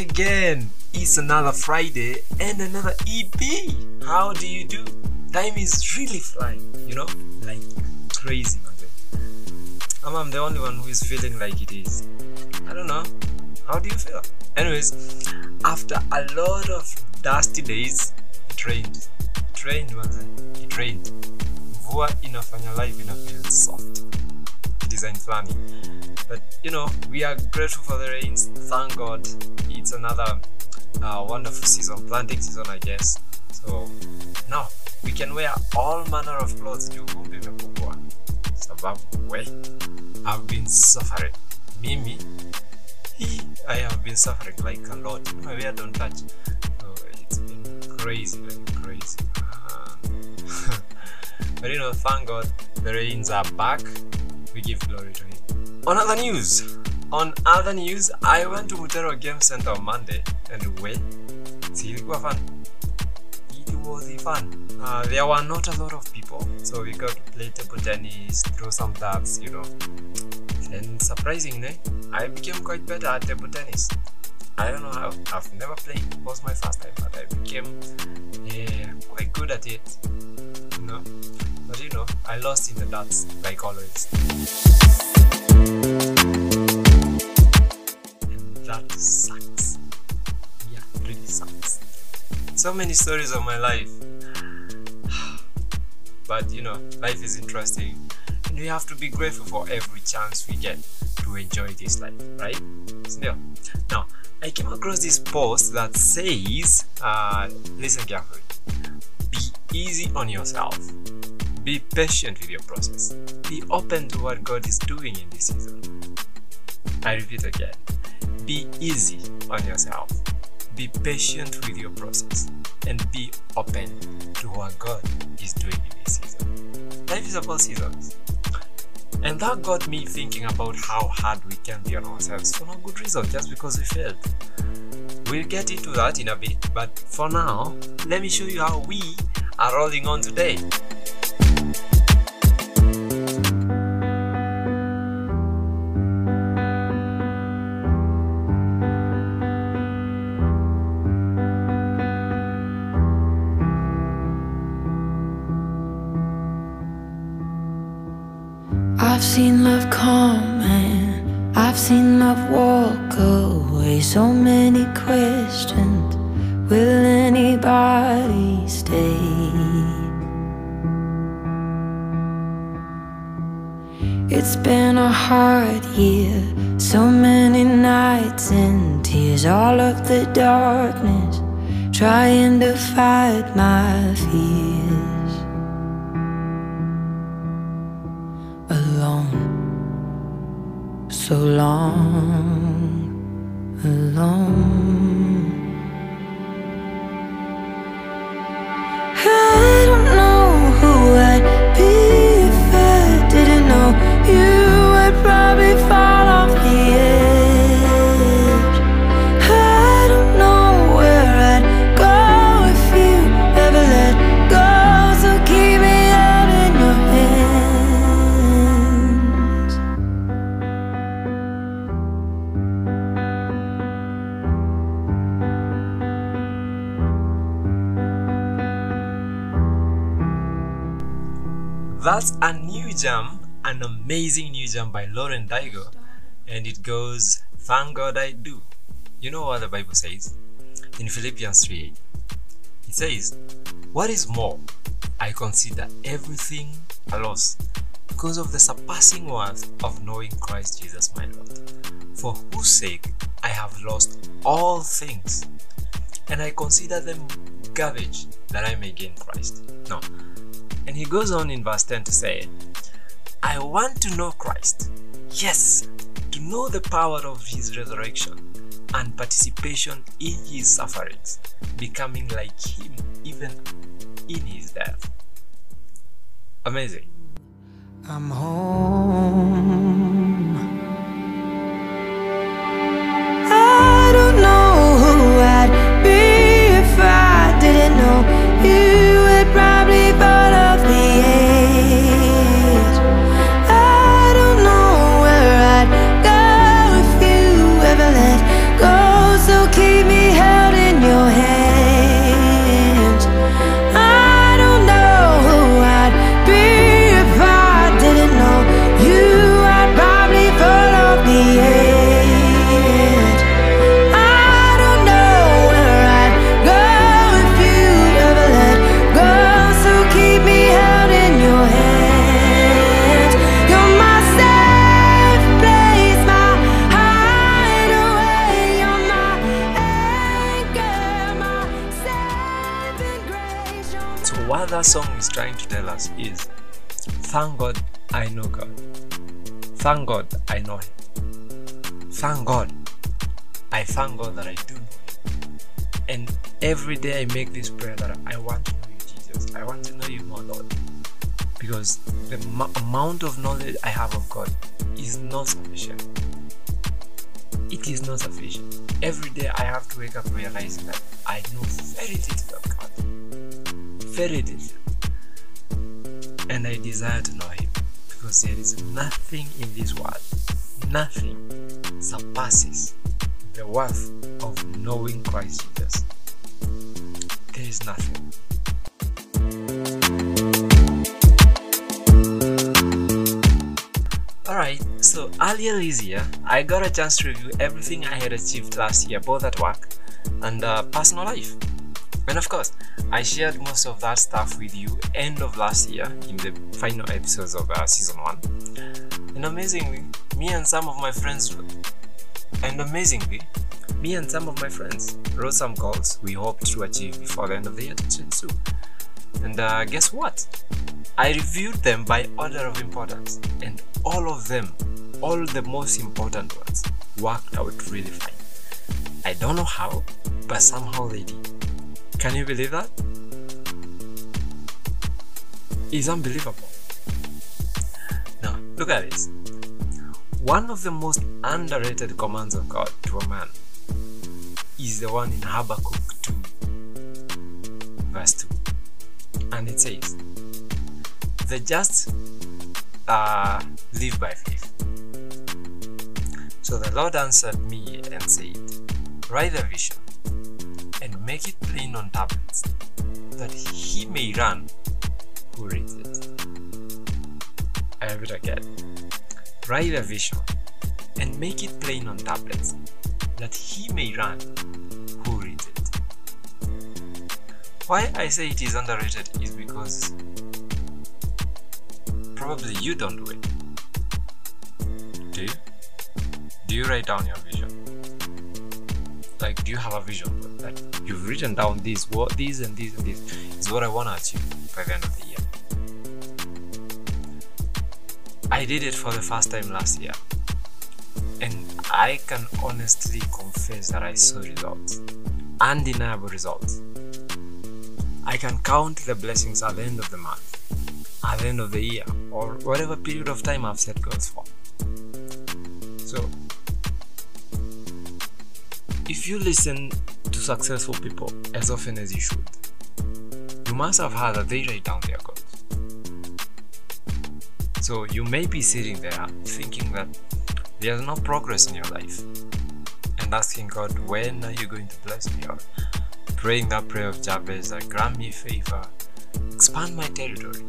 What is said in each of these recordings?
again. It's another Friday and another EP. How do you do? Time is really flying, you know, like crazy. I'm, I'm the only one who is feeling like it is. I don't know. How do you feel? Anyways, after a lot of dusty days, it rained. It rained once. It rained. Mvua inafanya life ina feel soft. Design flani. But you know, we are grateful for the rains. Thank God, it's another uh, wonderful season, planting season, I guess. So now we can wear all manner of clothes juu vumbi imepungua, we I've been suffering. Mimi, he, I have been suffering like a lot. My hair don't touch. So it's been crazy, like crazy. But you know, thank God the rains are back. We give glory to Him. On other news, on other news, I went to Mutero Game Center on Monday and wait, ilikuwa fun. It was fun. Uh, there were not a lot of people, so we got to play table tennis, throw some darts, you know. And surprisingly, I became quite better at table tennis. I don't know how. I've never played. It was my first time, but I became yeah, quite good at it. You know. But you know, I lost in the darts, like always. And that sucks. Yeah, it really sucks. So many stories of my life. But you know, life is interesting. And we have to be grateful for every chance we get to enjoy this life, right? Still. Now, I came across this post that says, uh, listen carefully, be easy on yourself. Be patient with your process. Be open to what God is doing in this season. I repeat again. Be easy on yourself. Be patient with your process. And be open to what God is doing in this season. Life is about seasons. And that got me thinking about how hard we can be on ourselves for no good reason, just because we failed. We'll get into that in a bit, but for now, let me show you how we are rolling on today. So many questions. Will anybody stay? It's been a hard year. So many nights and tears. All of the darkness trying to fight my fears. alone, so long alone. Amazing new jam by Lauren Daigle, and it goes, Thank God I do. You know what the Bible says? In Philippians 3 it says, What is more, I consider everything a loss because of the surpassing worth of knowing Christ Jesus my Lord, for whose sake I have lost all things, and I consider them garbage that I may gain Christ. No. And he goes on in verse 10 to say, I want to know Christ. Yes, to know the power of his resurrection and participation in his sufferings, becoming like him even in his death. Amazing. I'm home. Thank God I know God. Thank God I know Him. Thank God. I thank God that I do. And every day I make this prayer that I want to know you, Jesus. I want to know you more, Lord. Because the m- amount of knowledge I have of God is not sufficient. It is not sufficient. Every day I have to wake up realizing that I know very little of God. Very little. And I desire to know Him because there is nothing in this world, nothing surpasses the worth of knowing Christ Jesus. There is nothing. Alright, so earlier this year, I got a chance to review everything I had achieved last year, both at work and uh, personal life. And of course, I shared most of that stuff with you end of last year in the final episodes of uh, season 1. And amazingly, me and some of my friends, and amazingly, me and some of my friends wrote some goals we hope to achieve before the end of the year 2022. And uh, guess what? I reviewed them by order of importance, and all of them, all the most important ones, worked out really fine. I don't know how, but somehow they did. Can you believe that? It's unbelievable. Now, look at this. One of the most underrated commands of God to a man is the one in Habakkuk 2, verse 2. And it says, The just uh, live by faith. So the Lord answered me and said, Write the vision and make it on tablets, that he may run who reads it. I again. Write a vision and make it plain on tablets, that he may run who reads it. Why I say it is underrated is because probably you don't do it. Do you? Do you write down your vision? Like, do you have a vision you've written down this, what, this, and this, and this is what I want to achieve by the end of the year? I did it for the first time last year, and I can honestly confess that I saw results, undeniable results. I can count the blessings at the end of the month, at the end of the year, or whatever period of time I've set goals for. So, if you listen to successful people as often as you should, you must have had that they write down their goals. So you may be sitting there thinking that there's no progress in your life and asking God, when are you going to bless me? Or praying that prayer of Jabez that grant me favor, expand my territory.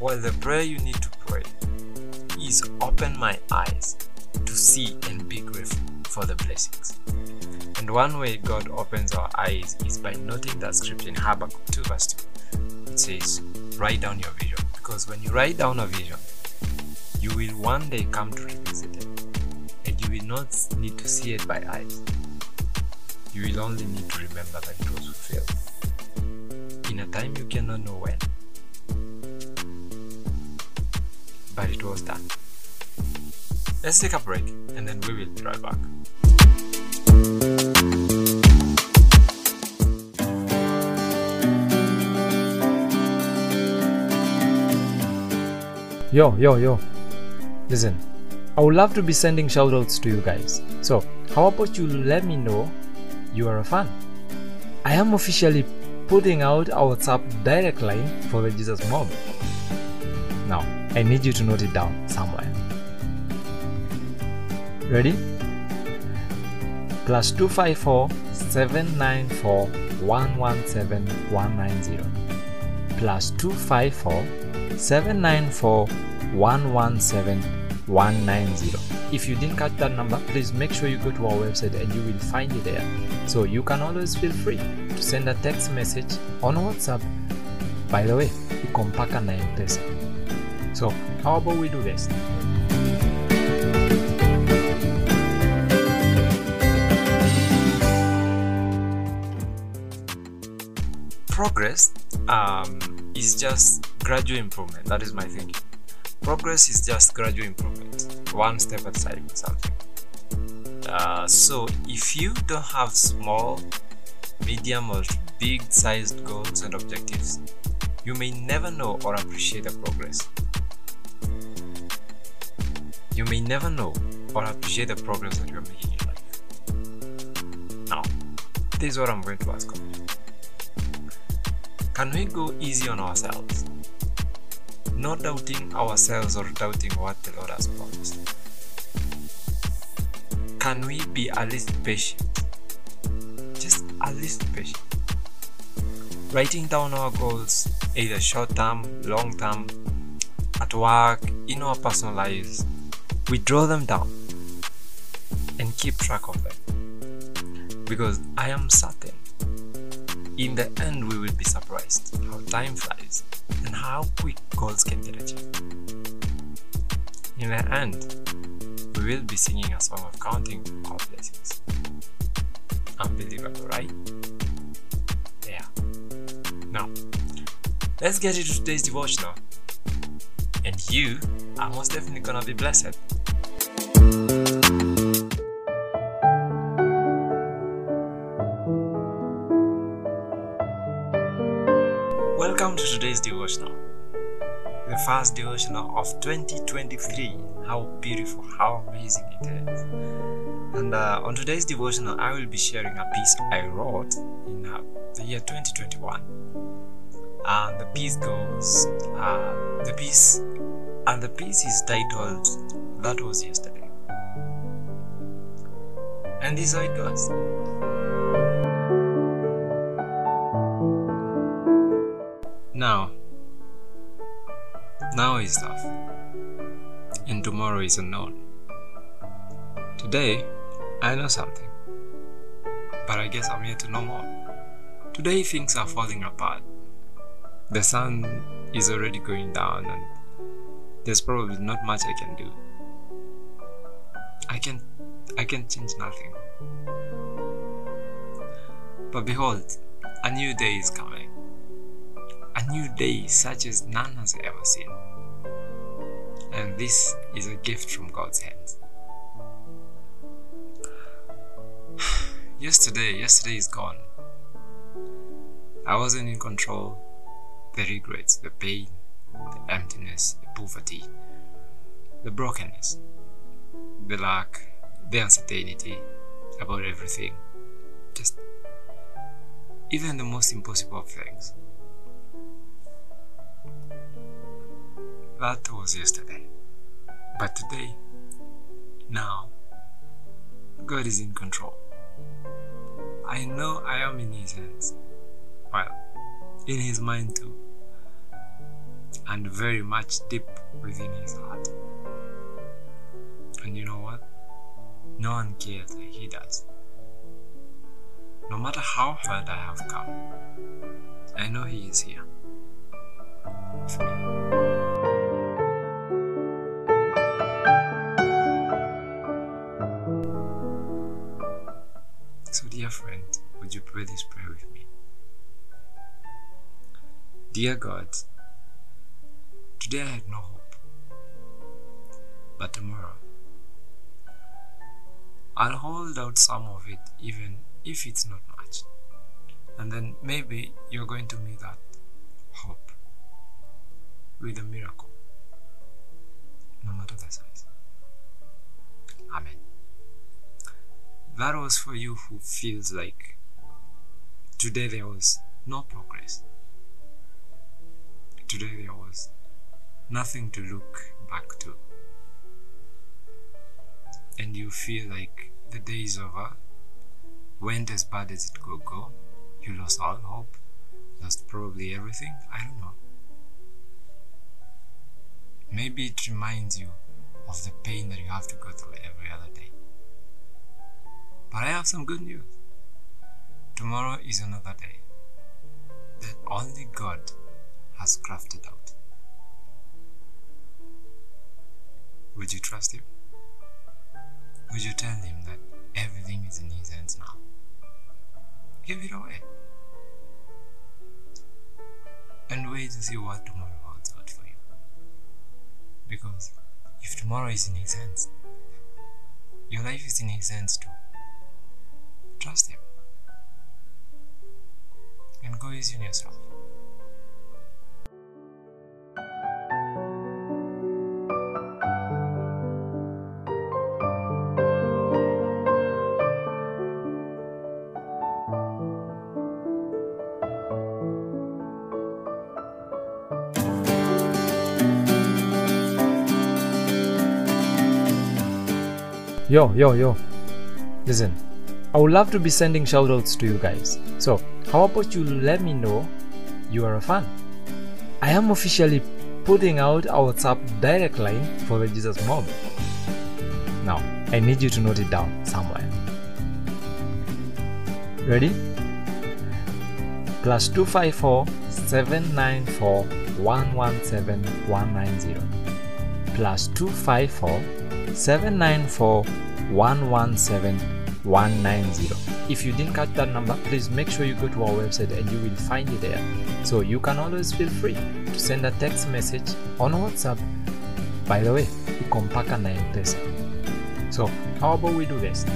Well, the prayer you need to pray is open my eyes to see and be grateful for the blessings. And one way God opens our eyes is by noting that scripture in Habakkuk 2 verse 2. It says, Write down your vision. Because when you write down a vision, you will one day come to revisit it. And you will not need to see it by eyes. You will only need to remember that it was fulfilled. In a time you cannot know when. But it was done. Let's take a break and then we will be right back. Yo, yo, yo. Listen, I would love to be sending shoutouts to you guys. So, how about you let me know you are a fan? I am officially putting out our WhatsApp direct line for the Jesus Mob. Now, I need you to note it down somewhere. Ready? Plus 254 794 117 190. Plus 254 794 117 190. If you didn't catch that number, please make sure you go to our website and you will find it there. So you can always feel free to send a text message on WhatsApp. By the way, iko mpaka na M-Pesa. So how about we do this? Progress um, is just gradual improvement. That is my thinking. Progress is just gradual improvement, one step at a time, something. Uh, so if you don't have small, medium, or big sized goals and objectives, you may never know or appreciate the progress. You may never know or appreciate the progress that you're making in your life. Now, this is what I'm going to ask of you. Can we go easy on ourselves? Not doubting ourselves or doubting what the Lord has promised. Can we be a little patient? Just a little patient. Writing down our goals, either short term, long term, at work, in our personal lives, we draw them down and keep track of them. Because I am certain in the end we will be surprised how time flies and how quick goals can get achieved. In the end, we will be singing a song of counting our blessings. Unbelievable, right? Yeah. Now, let's get into today's devotional. And you are most definitely gonna be blessed. Welcome to today's devotional. The first devotional of 2023. How beautiful, how amazing it is. And uh, on today's devotional, I will be sharing a piece I wrote in uh, the year 2021. And the piece goes, uh, the piece, and the piece is titled That Was Yesterday. And this is how it goes. Now, now is tough, and tomorrow is unknown. Today, I know something, but I guess I'm yet to know more. Today, things are falling apart. The sun is already going down, and there's probably not much I can do. I can, I can change nothing. But behold, a new day is coming a new day such as none has ever seen. And this is a gift from God's hands. yesterday, yesterday is gone. I wasn't in control. The regrets, the pain, the emptiness, the poverty, the brokenness, the lack, the uncertainty about everything. Just even the most impossible of things. That was yesterday. But today, now, God is in control. I know I am in His hands. Well, in His mind too. And very much deep within His heart. And you know what? No one cares like He does. No matter how hard I have come, I know He is here. With me. Dear friend, would you pray this prayer with me? Dear God, today I had no hope, but tomorrow I'll hold out some of it, even if it's not much. And then maybe you're going to meet that hope with a miracle, no matter the size. Amen. That was for you who feels like today there was no progress. Today there was nothing to look back to. And you feel like the day is over, went as bad as it could go, you lost all hope, lost probably everything, I don't know. Maybe it reminds you of the pain that you have to go through every other day. But I have some good news. Tomorrow is another day that only God has crafted out. Would you trust Him? Would you tell Him that everything is in His hands now? Give it away. and wait to see what tomorrow holds out for you. Because if tomorrow is in His hands, your life is in His hands too. Trust Him and go easy on yourself. Yo, yo, yo. Listen, I would love to be sending shoutouts to you guys. So, how about you let me know you are a fan? I am officially putting out our WhatsApp direct line for the Jesus Mob. Now, I need you to note it down somewhere. Ready? Plus 254 794 117 190. Plus 254 794 117 190. If you didn't catch that number, please make sure you go to our website and you will find it there. So you can always feel free to send a text message on WhatsApp. By the way, iko mpaka na M-Pesa. So how about we do this?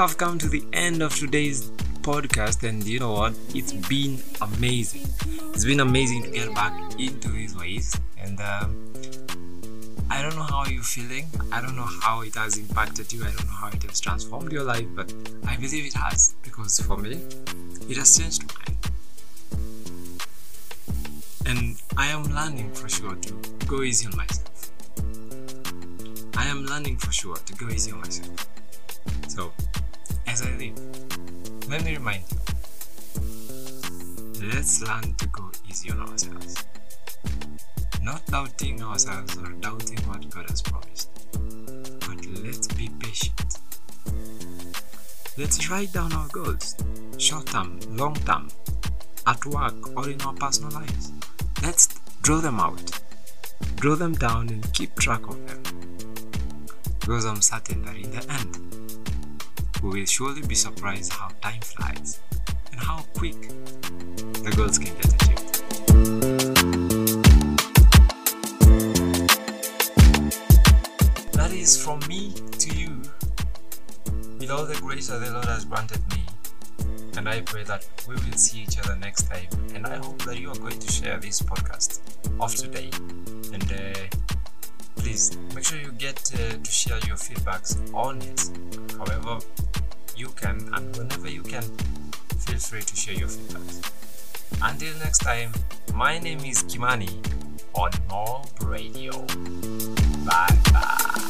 Have come to the end of today's podcast, and you know what? It's been amazing. It's been amazing to get back into these ways, and um, I don't know how you're feeling. I don't know how it has impacted you. I don't know how it has transformed your life, but I believe it has because for me, it has changed mine. And I am learning for sure to go easy on myself. I am learning for sure to go easy on myself. Let me remind you let's learn to go easy on ourselves. Not doubting ourselves or doubting what God has promised, but let's be patient. Let's write down our goals short term, long term, at work, or in our personal lives. Let's draw them out, draw them down, and keep track of them. Because I'm certain that in the end, we will surely be surprised how time flies and how quick the goals can get achieved. That is from me to you, with all the grace that the Lord has granted me. And I pray that we will see each other next time. And I hope that you are going to share this podcast of today. And uh, please make sure you get uh, to share your feedbacks on it however you can and whenever you can feel free to share your feedbacks. Until next time my name is kimani on mob radio. Bye bye